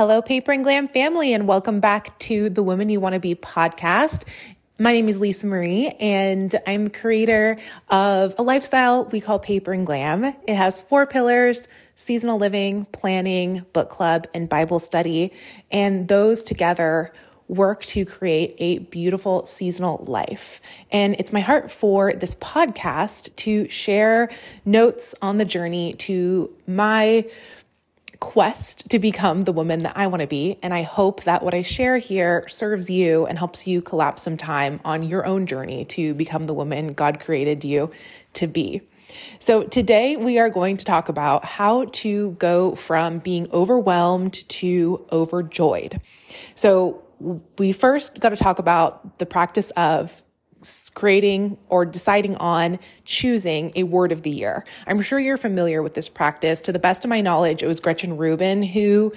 Hello, Paper and Glam family, and welcome back to the Woman You Want to Be podcast. My name is Lisamarie, and I'm creator of a lifestyle we call Paper and Glam. It has four pillars seasonal living, planning, book club, and Bible study. And those together work to create a beautiful seasonal life. And it's my heart for this podcast to share notes on the journey to my quest to become the woman that I want to be. And I hope that what I share here serves you and helps you collapse some time on your own journey to become the woman God created you to be. So today we are going to talk about how to go from being overwhelmed to overjoyed. So we first got to talk about the practice of creating or deciding on choosing a word of the year. I'm sure you're familiar with this practice. To the best of my knowledge, it was Gretchen Rubin who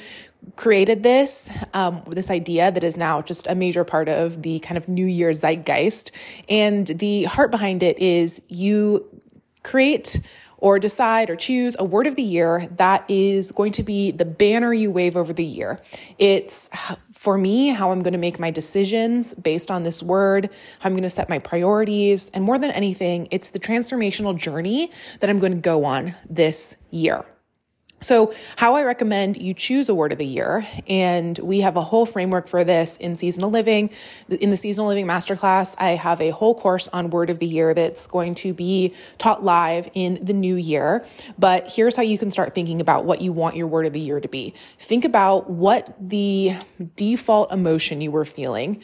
created this, um, this idea that is now just a major part of the kind of New Year zeitgeist. And the heart behind it is you create or decide or choose a word of the year that is going to be the banner you wave over the year. It's for me how I'm going to make my decisions based on this word, how I'm going to set my priorities, and more than anything, it's the transformational journey that I'm going to go on this year. So, how I recommend you choose a word of the year, and we have a whole framework for this in seasonal living. In the seasonal living masterclass, I have a whole course on word of the year that's going to be taught live in the new year. But here's how you can start thinking about what you want your word of the year to be. Think about what the default emotion you were feeling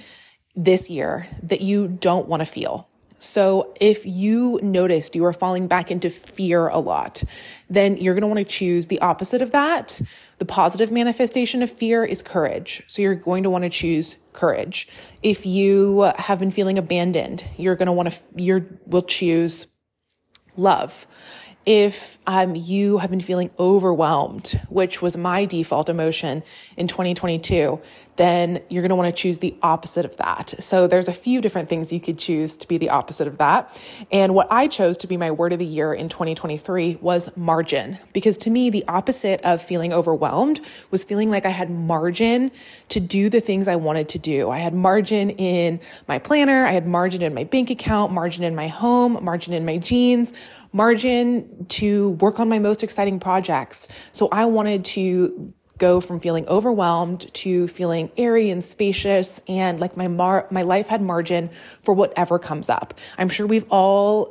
this year that you don't want to feel. So if you noticed you are falling back into fear a lot, then you're going to want to choose the opposite of that. The positive manifestation of fear is courage. So you're going to want to choose courage. If you have been feeling abandoned, you're going to want to, you will choose love if um, you have been feeling overwhelmed, which was my default emotion in 2022, then you're going to want to choose the opposite of that. So there's a few different things you could choose to be the opposite of that. And what I chose to be my word of the year in 2023 was margin, because to me, the opposite of feeling overwhelmed was feeling like I had margin to do the things I wanted to do. I had margin in my planner. I had margin in my bank account, margin in my home, margin in my jeans, margin to work on my most exciting projects. So I wanted to go from feeling overwhelmed to feeling airy and spacious and like my mar- my life had margin for whatever comes up. I'm sure we've all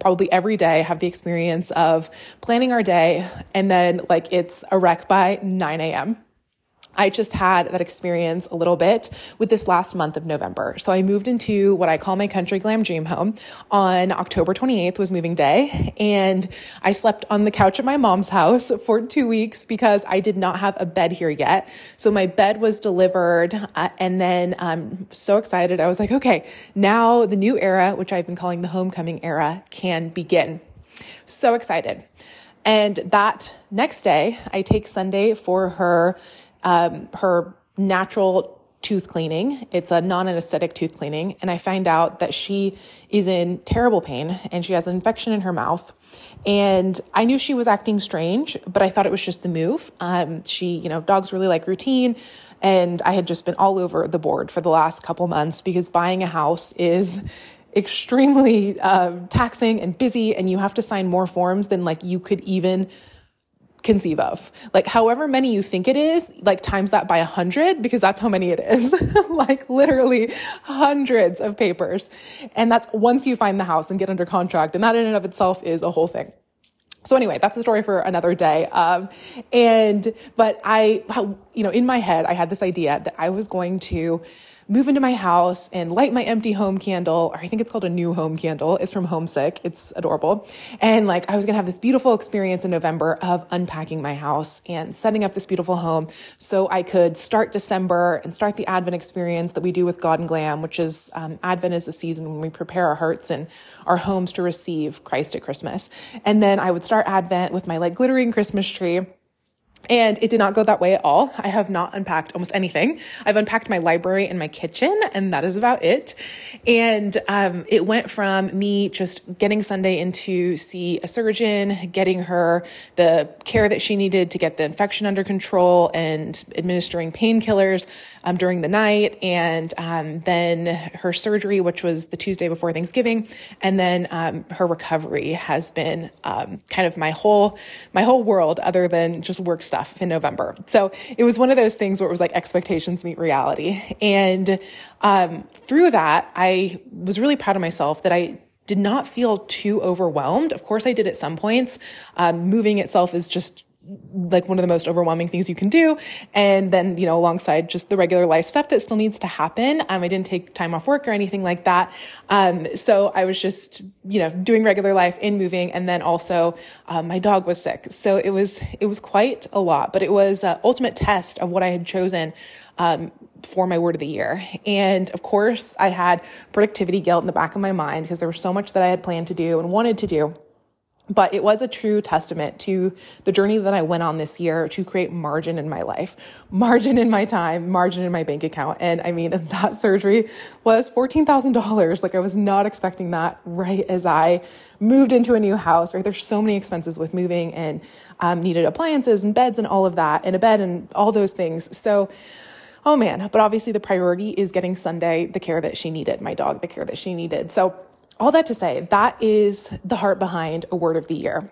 probably every day have the experience of planning our day and then like it's a wreck by 9 a.m. I just had that experience a little bit with this last month of November. So I moved into what I call my country glam dream home on October 28th was moving day. And I slept on the couch at my mom's house for two weeks because I did not have a bed here yet. So my bed was delivered. Uh, and then I'm so excited. I was like, okay, now the new era, which I've been calling the homecoming era can begin. So excited. And that next day, I take Sunday for her um, her natural tooth cleaning. It's a non anesthetic tooth cleaning. And I find out that she is in terrible pain and she has an infection in her mouth. And I knew she was acting strange, but I thought it was just the move. Um, she, you know, dogs really like routine. And I had just been all over the board for the last couple months because buying a house is extremely uh, taxing and busy. And you have to sign more forms than like you could even conceive of. Like however many you think it is, like times that by a hundred because that's how many it is. like literally hundreds of papers. And that's once you find the house and get under contract. And that in and of itself is a whole thing. So anyway, that's a story for another day. Um, and, but I, you know, in my head, I had this idea that I was going to move into my house and light my empty home candle, or I think it's called a new home candle. It's from Homesick. It's adorable. And like, I was going to have this beautiful experience in November of unpacking my house and setting up this beautiful home so I could start December and start the Advent experience that we do with God and Glam, which is um, Advent is the season when we prepare our hearts and our homes to receive Christ at Christmas. And then I would start Advent with my like glittering Christmas tree And it did not go that way at all. I have not unpacked almost anything. I've unpacked my library and my kitchen, and that is about it. And um, it went from me just getting Sunday in to see a surgeon, getting her the care that she needed to get the infection under control, and administering painkillers um, during the night, and um, then her surgery, which was the Tuesday before Thanksgiving, and then um, her recovery has been um, kind of my whole my whole world, other than just work stuff stuff in November. So it was one of those things where it was like expectations meet reality. And um, through that, I was really proud of myself that I did not feel too overwhelmed. Of course, I did at some points. Um, moving itself is just like one of the most overwhelming things you can do. And then, you know, alongside just the regular life stuff that still needs to happen. Um, I didn't take time off work or anything like that. Um, so I was just, you know, doing regular life in moving. And then also, um, my dog was sick. So it was, it was quite a lot, but it was an ultimate test of what I had chosen, um, for my word of the year. And of course, I had productivity guilt in the back of my mind because there was so much that I had planned to do and wanted to do. But it was a true testament to the journey that I went on this year to create margin in my life, margin in my time, margin in my bank account. And I mean, that surgery was $14,000. Like I was not expecting that right as I moved into a new house, right? There's so many expenses with moving and um, needed appliances and beds and all of that and a bed and all those things. So, oh man, but obviously the priority is getting Sunday the care that she needed, my dog the care that she needed. So all that to say, that is the heart behind a word of the year.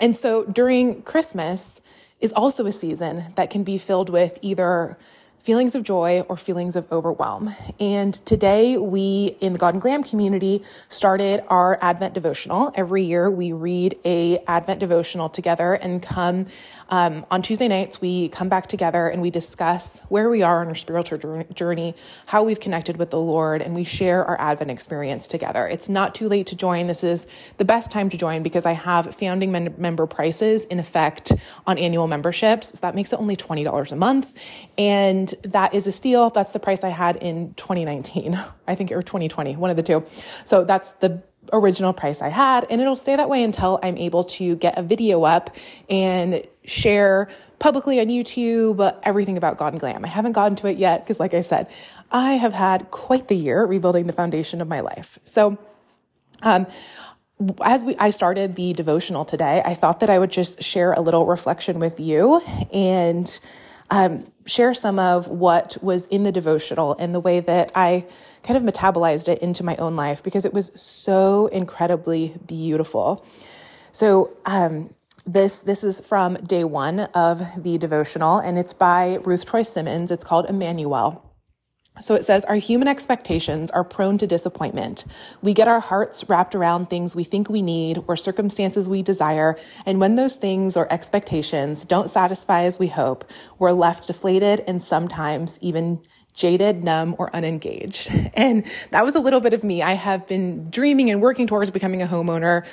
And so during Christmas is also a season that can be filled with either feelings of joy or feelings of overwhelm. And today we in the God and Glam community started our Advent devotional. Every year we read a Advent devotional together and come um, on Tuesday nights, we come back together and we discuss where we are on our spiritual journey, how we've connected with the Lord, and we share our Advent experience together. It's not too late to join. This is the best time to join because I have founding member prices in effect on annual memberships. So that makes it only $20 a month. And that is a steal. That's the price I had in 2019, I think, or 2020, one of the two. So that's the original price I had. And it'll stay that way until I'm able to get a video up and share publicly on YouTube everything about God and Glam. I haven't gotten to it yet because, like I said, I have had quite the year rebuilding the foundation of my life. So, um, as we, I started the devotional today, I thought that I would just share a little reflection with you and um, share some of what was in the devotional and the way that I kind of metabolized it into my own life because it was so incredibly beautiful. So, um, this this is from day one of the devotional, and it's by Ruth Chou Simons. It's called Emmanuel. So it says, Our human expectations are prone to disappointment. We get our hearts wrapped around things we think we need or circumstances we desire. And when those things or expectations don't satisfy as we hope, we're left deflated and sometimes even jaded, numb, or unengaged. And that was a little bit of me. I have been dreaming and working towards becoming a homeowner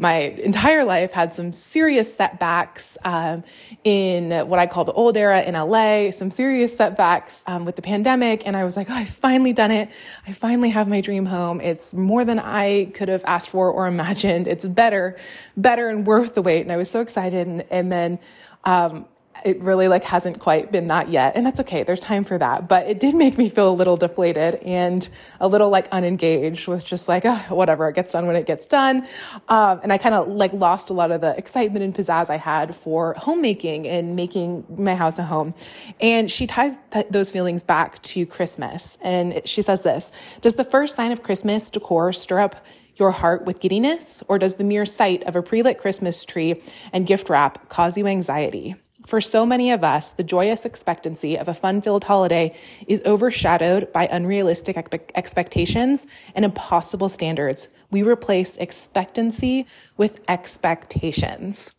my entire life had some serious setbacks um, in what I call the old era in LA, some serious setbacks um, with the pandemic. And I was like, oh, I've finally done it. I finally have my dream home. It's more than I could have asked for or imagined. It's better, better and worth the wait. And I was so excited. And, and then, um, it really like hasn't quite been that yet and that's okay there's time for that. But it did make me feel a little deflated and a little like unengaged with just like oh, whatever it gets done when it gets done. Um, and i kind of like lost a lot of the excitement and pizzazz i had for homemaking and making my house a home. And she ties th- those feelings back to christmas and she says this does the first sign of christmas decor stir up your heart with giddiness, or does the mere sight of a pre lit Christmas tree and gift wrap cause you anxiety? For so many of us, the joyous expectancy of a fun filled holiday is overshadowed by unrealistic expectations and impossible standards. We replace expectancy with expectations.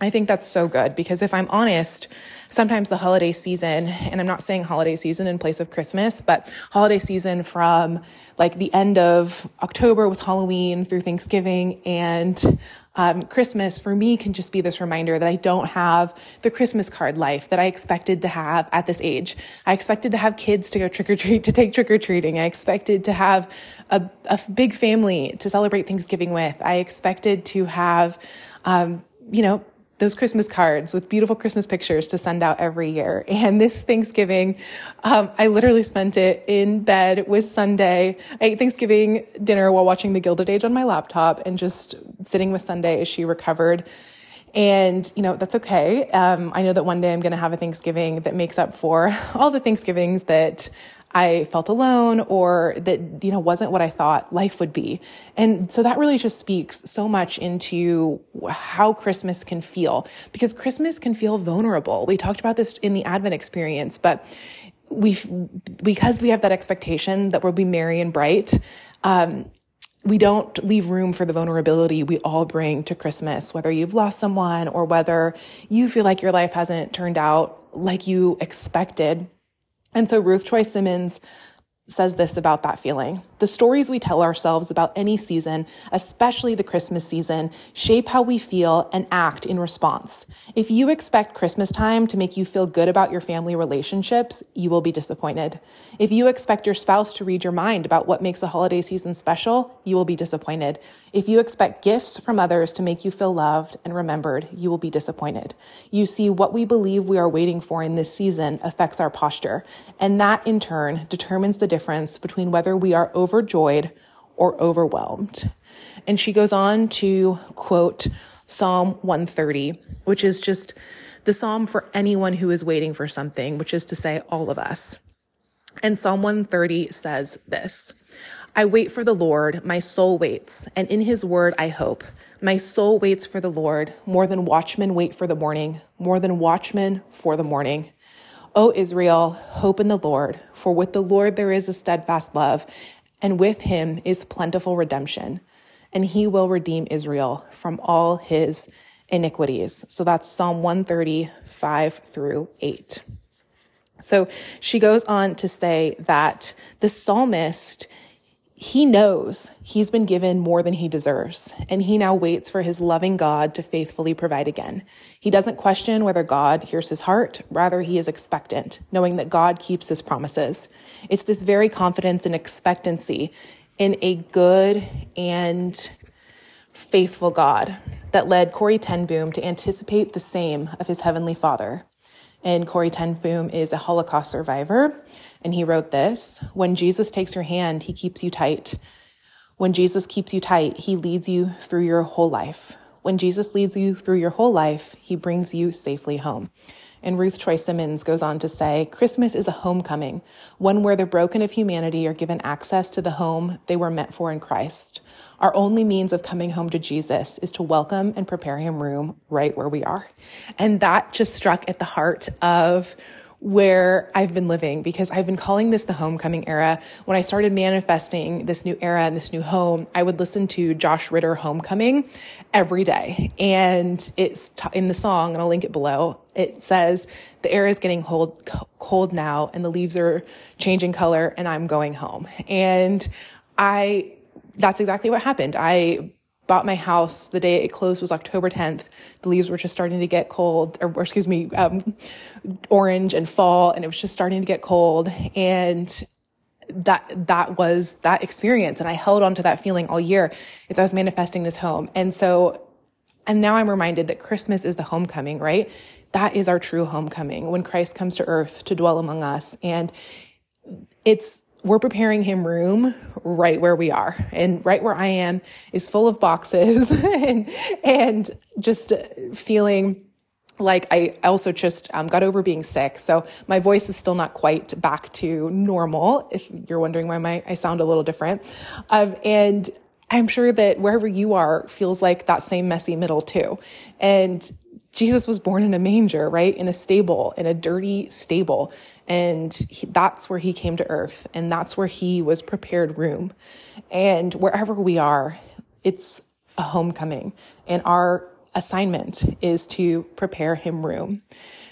I think that's so good because if I'm honest, sometimes the holiday season, and I'm not saying holiday season in place of Christmas, but holiday season from like the end of October with Halloween through Thanksgiving and um, Christmas for me can just be this reminder that I don't have the Christmas card life that I expected to have at this age. I expected to have kids to go trick or treat, to take trick or treating. I expected to have a, a big family to celebrate Thanksgiving with. I expected to have, um, you know, those Christmas cards with beautiful Christmas pictures to send out every year. And this Thanksgiving, um, I literally spent it in bed with Sunday. I ate Thanksgiving dinner while watching The Gilded Age on my laptop and just sitting with Sunday as she recovered. And, you know, that's okay. Um, I know that one day I'm going to have a Thanksgiving that makes up for all the Thanksgivings that I felt alone or that, you know, wasn't what I thought life would be. And so that really just speaks so much into how Christmas can feel because Christmas can feel vulnerable. We talked about this in the Advent experience, but we, because we have that expectation that we'll be merry and bright, um, we don't leave room for the vulnerability we all bring to Christmas, whether you've lost someone or whether you feel like your life hasn't turned out like you expected. And so Ruth Chou Simons says this about that feeling. The stories we tell ourselves about any season, especially the Christmas season, shape how we feel and act in response. If you expect Christmas time to make you feel good about your family relationships, you will be disappointed. If you expect your spouse to read your mind about what makes a holiday season special, you will be disappointed. If you expect gifts from others to make you feel loved and remembered, you will be disappointed. You see, what we believe we are waiting for in this season affects our posture, and that in turn determines the difference between whether we are overjoyed or overwhelmed. And she goes on to quote Psalm 130, which is just the psalm for anyone who is waiting for something, which is to say, all of us. And Psalm 130 says this I wait for the Lord, my soul waits, and in his word I hope. My soul waits for the Lord more than watchmen wait for the morning, more than watchmen for the morning. O Israel, hope in the Lord, for with the Lord there is a steadfast love, and with him is plentiful redemption, and he will redeem Israel from all his iniquities. So that's Psalm 135 through 8. So she goes on to say that the psalmist he knows he's been given more than he deserves, and he now waits for his loving God to faithfully provide again. He doesn't question whether God hears his heart, rather, he is expectant, knowing that God keeps his promises. It's this very confidence and expectancy in a good and faithful God that led Corrie ten Boom to anticipate the same of his heavenly Father. And Corrie ten Boom is a Holocaust survivor. And he wrote this When Jesus takes your hand, he keeps you tight. When Jesus keeps you tight, he leads you through your whole life. When Jesus leads you through your whole life, he brings you safely home. And Ruth Chou Simons goes on to say, Christmas is a homecoming, one where the broken of humanity are given access to the home they were meant for in Christ. Our only means of coming home to Jesus is to welcome and prepare him room right where we are. And that just struck at the heart of where I've been living because I've been calling this the homecoming era. When I started manifesting this new era and this new home, I would listen to Josh Ritter Homecoming every day. And it's t- in the song, and I'll link it below. It says, the air is getting cold, cold now and the leaves are changing color and I'm going home. And I, that's exactly what happened. I bought my house the day it closed was October 10th. The leaves were just starting to get cold, or, or excuse me, um, orange and fall, and it was just starting to get cold. And that that was that experience, and I held on to that feeling all year as I was manifesting this home. And so, and now I'm reminded that Christmas is the homecoming, right? That is our true homecoming when Christ comes to earth to dwell among us, and it's we're preparing him room right where we are and right where I am is full of boxes and, and just feeling like I also just um, got over being sick. So my voice is still not quite back to normal. If you're wondering why my, I sound a little different. Um, and I'm sure that wherever you are feels like that same messy middle too. And Jesus was born in a manger, right? In a stable, in a dirty stable. And he, that's where he came to earth. And that's where he was prepared room. And wherever we are, it's a homecoming. And our assignment is to prepare him room.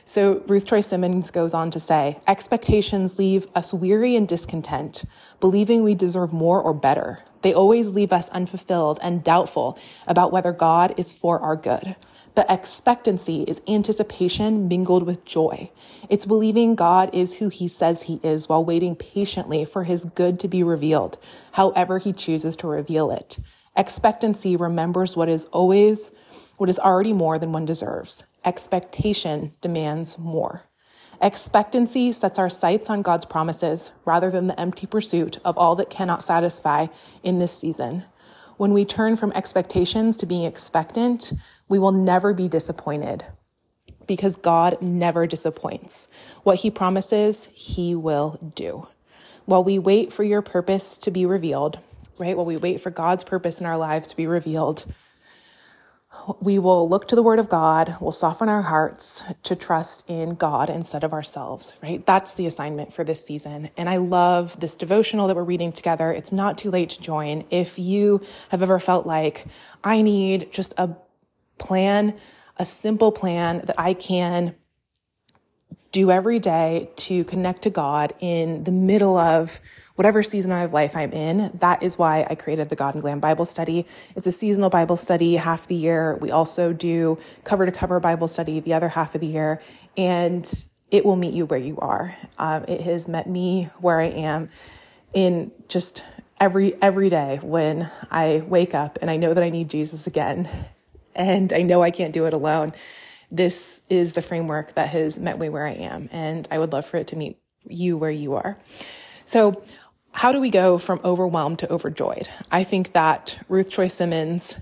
So Ruth Chou Simons goes on to say, expectations leave us weary and discontent, believing we deserve more or better. They always leave us unfulfilled and doubtful about whether God is for our good. But expectancy is anticipation mingled with joy. It's believing God is who he says he is while waiting patiently for his good to be revealed, however he chooses to reveal it. Expectancy remembers what is always what is already more than one deserves. Expectation demands more. Expectancy sets our sights on God's promises rather than the empty pursuit of all that cannot satisfy in this season. When we turn from expectations to being expectant, we will never be disappointed because God never disappoints. What he promises, he will do. While we wait for your purpose to be revealed, right? While we wait for God's purpose in our lives to be revealed, we will look to the word of God, we'll soften our hearts to trust in God instead of ourselves, right? That's the assignment for this season. And I love this devotional that we're reading together. It's not too late to join. If you have ever felt like I need just a plan, a simple plan that I can do every day to connect to God in the middle of whatever season of life I'm in. That is why I created the God and Glam Bible study. It's a seasonal Bible study half the year. We also do cover to cover Bible study the other half of the year, and it will meet you where you are. Um, it has met me where I am in just every every day when I wake up and I know that I need Jesus again, and I know I can't do it alone this is the framework that has met me where I am. And I would love for it to meet you where you are. So, how do we go from overwhelmed to overjoyed? I think that Ruth Chou Simons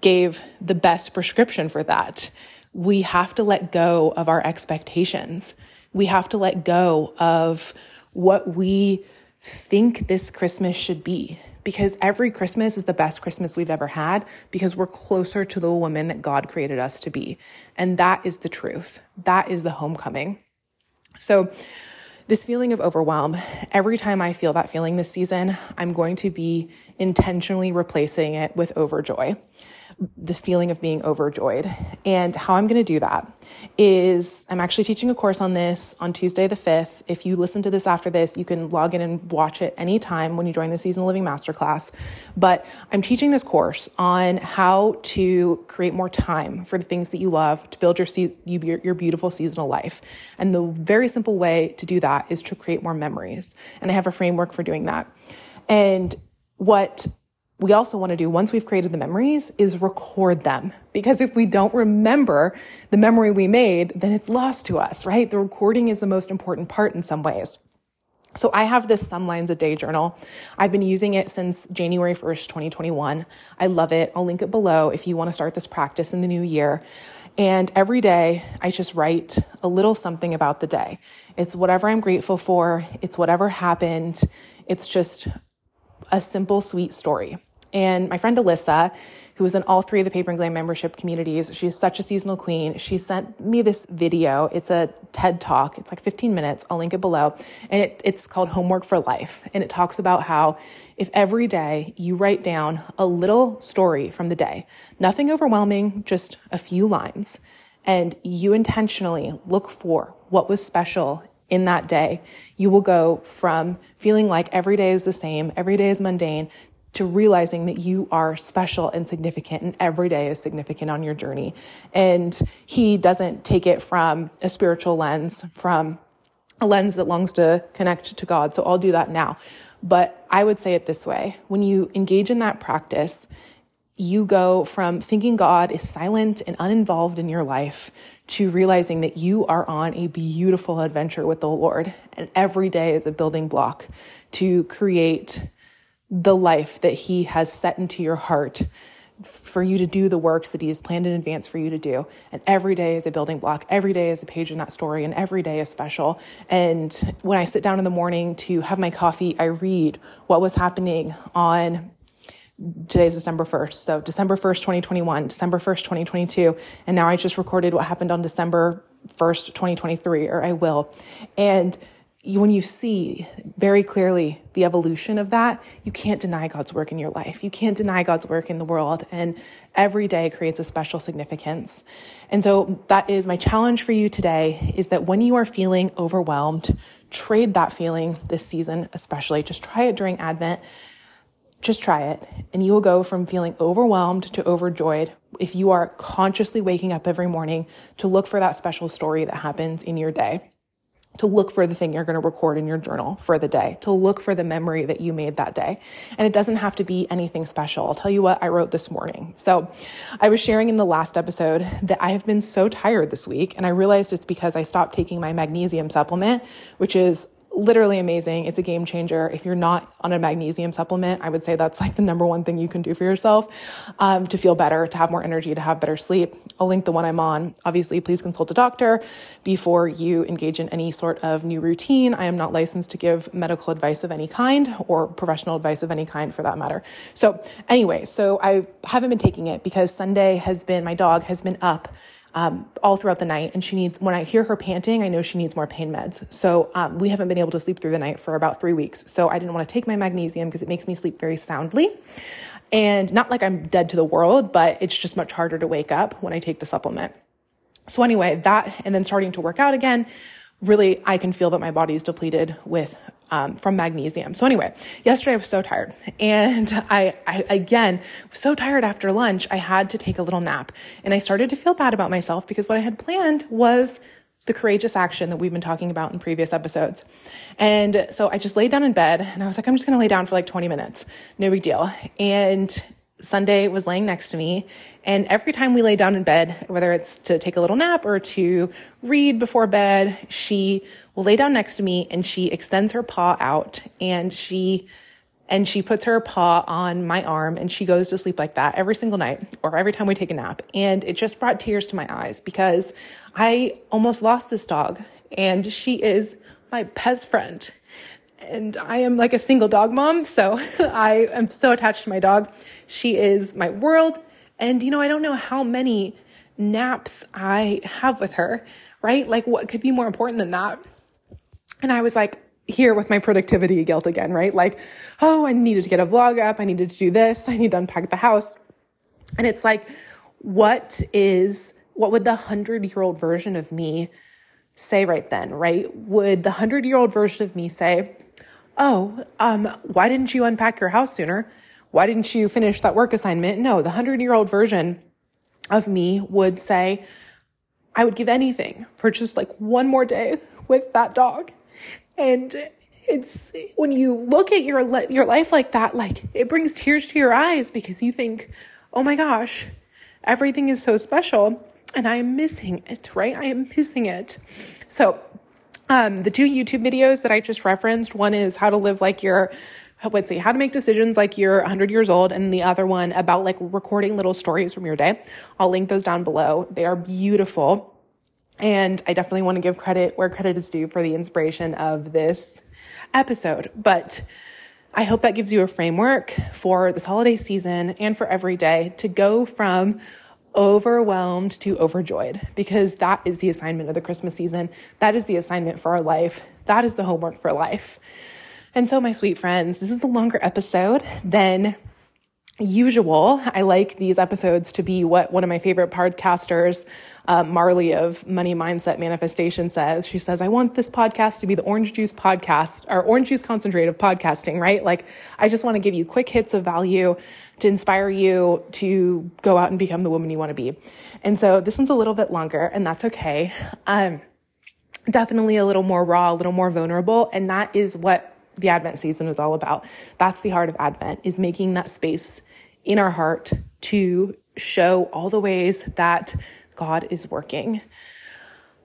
gave the best prescription for that. We have to let go of our expectations. We have to let go of what we think this Christmas should be because every Christmas is the best Christmas we've ever had because we're closer to the woman that God created us to be. And that is the truth. That is the homecoming. So, this feeling of overwhelm, every time I feel that feeling this season, I'm going to be intentionally replacing it with overjoy this feeling of being overjoyed. And how I'm going to do that is I'm actually teaching a course on this on Tuesday the 5th. If you listen to this after this, you can log in and watch it anytime when you join the Seasonal Living Masterclass. But I'm teaching this course on how to create more time for the things that you love to build your, your, your beautiful seasonal life. And the very simple way to do that is to create more memories. And I have a framework for doing that. And what we also want to do once we've created the memories is record them. Because if we don't remember the memory we made, then it's lost to us, right? The recording is the most important part in some ways. So I have this Some Lines a Day journal. I've been using it since January 1st, 2021. I love it. I'll link it below if you want to start this practice in the new year. And every day I just write a little something about the day. It's whatever I'm grateful for. It's whatever happened. It's just a simple, sweet story. And my friend Alyssa, who is in all three of the Paper and Glam membership communities, she's such a seasonal queen. She sent me this video. It's a TED talk. It's like 15 minutes. I'll link it below. And it, it's called Homework for Life. And it talks about how if every day you write down a little story from the day, nothing overwhelming, just a few lines, and you intentionally look for what was special in that day, you will go from feeling like every day is the same, every day is mundane, to realizing that you are special and significant and every day is significant on your journey. And he doesn't take it from a spiritual lens, from a lens that longs to connect to God. So I'll do that now. But I would say it this way. When you engage in that practice, you go from thinking God is silent and uninvolved in your life to realizing that you are on a beautiful adventure with the Lord. And every day is a building block to create the life that He has set into your heart for you to do the works that He has planned in advance for you to do. And every day is a building block. Every day is a page in that story, and every day is special. And when I sit down in the morning to have my coffee, I read what was happening on today's December 1st. So December 1st, 2021, December 1st, 2022. And now I just recorded what happened on December 1st, 2023, or I will. And when you see very clearly the evolution of that, you can't deny God's work in your life. You can't deny God's work in the world. And every day creates a special significance. And so that is my challenge for you today is that when you are feeling overwhelmed, trade that feeling this season, especially. Just try it during Advent. Just try it. And you will go from feeling overwhelmed to overjoyed if you are consciously waking up every morning to look for that special story that happens in your day. To look for the thing you're going to record in your journal for the day, to look for the memory that you made that day. And it doesn't have to be anything special. I'll tell you what I wrote this morning. So I was sharing in the last episode that I have been so tired this week, and I realized it's because I stopped taking my magnesium supplement, which is literally amazing. It's a game changer. If you're not on a magnesium supplement, I would say that's like the number one thing you can do for yourself um, to feel better, to have more energy, to have better sleep. I'll link the one I'm on. Obviously, please consult a doctor before you engage in any sort of new routine. I am not licensed to give medical advice of any kind or professional advice of any kind for that matter. So, anyway, so I haven't been taking it because Sunday has been, my dog has been up um, all throughout the night. And she needs, when I hear her panting, I know she needs more pain meds. So um, we haven't been able to sleep through the night for about three weeks. So I didn't want to take my magnesium because it makes me sleep very soundly. And not like I'm dead to the world, but it's just much harder to wake up when I take the supplement. So anyway, that and then starting to work out again, really I can feel that my body is depleted with um, from magnesium. So anyway, yesterday I was so tired and I, I again was so tired after lunch. I had to take a little nap and I started to feel bad about myself because what I had planned was the courageous action that we've been talking about in previous episodes. And so I just laid down in bed and I was like, I'm just going to lay down for like 20 minutes. No big deal. And Sunday was laying next to me. And every time we lay down in bed, whether it's to take a little nap or to read before bed, she will lay down next to me and she extends her paw out and she and she puts her paw on my arm and she goes to sleep like that every single night or every time we take a nap. And it just brought tears to my eyes because I almost lost this dog and she is my best friend and I am like a single dog mom, so I am so attached to my dog. She is my world. And you know, I don't know how many naps I have with her, right? Like what could be more important than that? And I was like, here with my productivity guilt again, right? Like, oh, I needed to get a vlog up. I needed to do this. I need to unpack the house. And it's like, what is, what would the hundred year old version of me say right then, right? Would the hundred year old version of me say, oh, um, why didn't you unpack your house sooner? Why didn't you finish that work assignment? No, the hundred year old version of me would say, I would give anything for just like one more day with that dog. And it's when you look at your your life like that, like it brings tears to your eyes because you think, oh my gosh, everything is so special and I am missing it, right? I am missing it. So um, the two YouTube videos that I just referenced, one is how to live like you're, let's see, how to make decisions like you're 100 years old, and the other one about like recording little stories from your day. I'll link those down below. They are beautiful. And I definitely want to give credit where credit is due for the inspiration of this episode. But I hope that gives you a framework for this holiday season and for every day to go from overwhelmed to overjoyed because that is the assignment of the Christmas season. That is the assignment for our life. That is the homework for life. And so, my sweet friends, this is a longer episode than usual. I like these episodes to be what one of my favorite podcasters, uh, Marley of Money Mindset Manifestation says. She says, I want this podcast to be the orange juice podcast or orange juice concentrate of podcasting, right? Like, I just want to give you quick hits of value to inspire you to go out and become the woman you want to be. And so this one's a little bit longer and that's okay. Um, definitely a little more raw, a little more vulnerable. And that is what the Advent season is all about. That's the heart of Advent is making that space in our heart to show all the ways that God is working.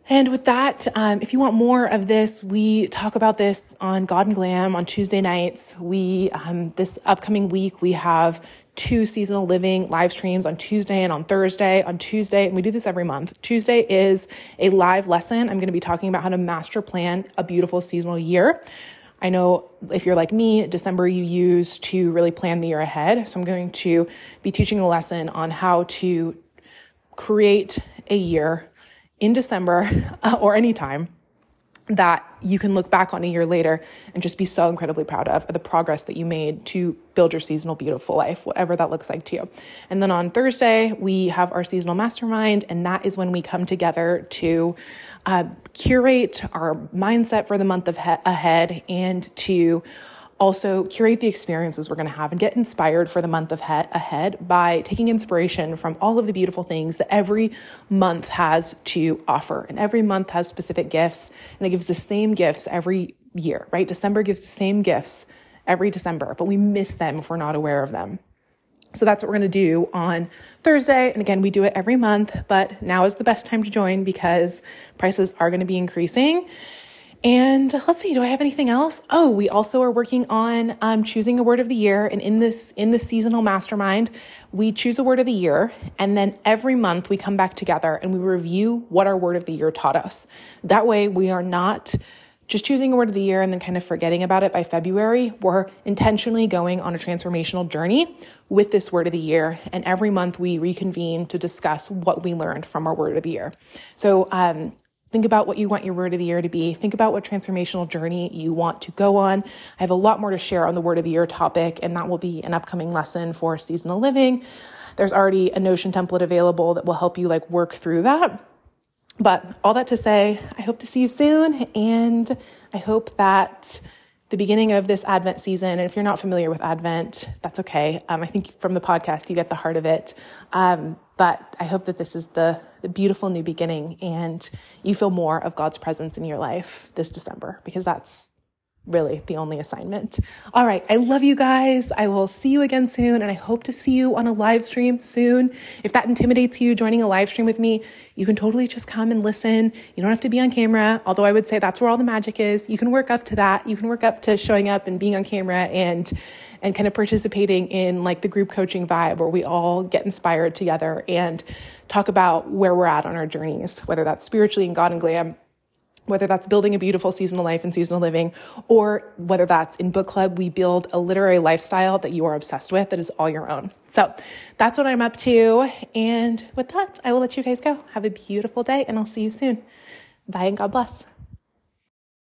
And with that, um, if you want more of this, we talk about this on God and Glam on Tuesday nights. We, um, this upcoming week, we have two seasonal living live streams on Tuesday and on Thursday. On Tuesday, and we do this every month. Tuesday is a live lesson. I'm going to be talking about how to master plan a beautiful seasonal year. I know if you're like me, December you use to really plan the year ahead. So I'm going to be teaching a lesson on how to create a year in December or anytime that you can look back on a year later and just be so incredibly proud of, the progress that you made to build your seasonal beautiful life, whatever that looks like to you. And then on Thursday, we have our seasonal mastermind, and that is when we come together to uh, curate our mindset for the month of he- ahead and to also curate the experiences we're going to have and get inspired for the month of he- ahead by taking inspiration from all of the beautiful things that every month has to offer. And every month has specific gifts and it gives the same gifts every year, right? December gives the same gifts every December, but we miss them if we're not aware of them. So that's what we're going to do on Thursday. And again, we do it every month, but now is the best time to join because prices are going to be increasing. And let's see, do I have anything else? Oh, we also are working on um, choosing a word of the year. And in this in the seasonal mastermind, we choose a word of the year, and then every month we come back together and we review what our word of the year taught us. That way, we are not just choosing a word of the year and then kind of forgetting about it by February. We're intentionally going on a transformational journey with this word of the year. And every month we reconvene to discuss what we learned from our word of the year. So, um, Think about what you want your word of the year to be. Think about what transformational journey you want to go on. I have a lot more to share on the word of the year topic, and that will be an upcoming lesson for seasonal living. There's already a Notion template available that will help you like work through that. But all that to say, I hope to see you soon. And I hope that the beginning of this Advent season, and if you're not familiar with Advent, that's okay. Um, I think from the podcast, you get the heart of it. Um, but I hope that this is the, the beautiful new beginning and you feel more of God's presence in your life this December because that's really the only assignment. All right. I love you guys. I will see you again soon. And I hope to see you on a live stream soon. If that intimidates you, joining a live stream with me, you can totally just come and listen. You don't have to be on camera. Although I would say that's where all the magic is. You can work up to that. You can work up to showing up and being on camera and, and kind of participating in like the group coaching vibe where we all get inspired together and talk about where we're at on our journeys, whether that's spiritually in God and glam whether that's building a beautiful seasonal life and seasonal living, or whether that's in book club, we build a literary lifestyle that you are obsessed with that is all your own. So that's what I'm up to. And with that, I will let you guys go. Have a beautiful day and I'll see you soon. Bye and God bless.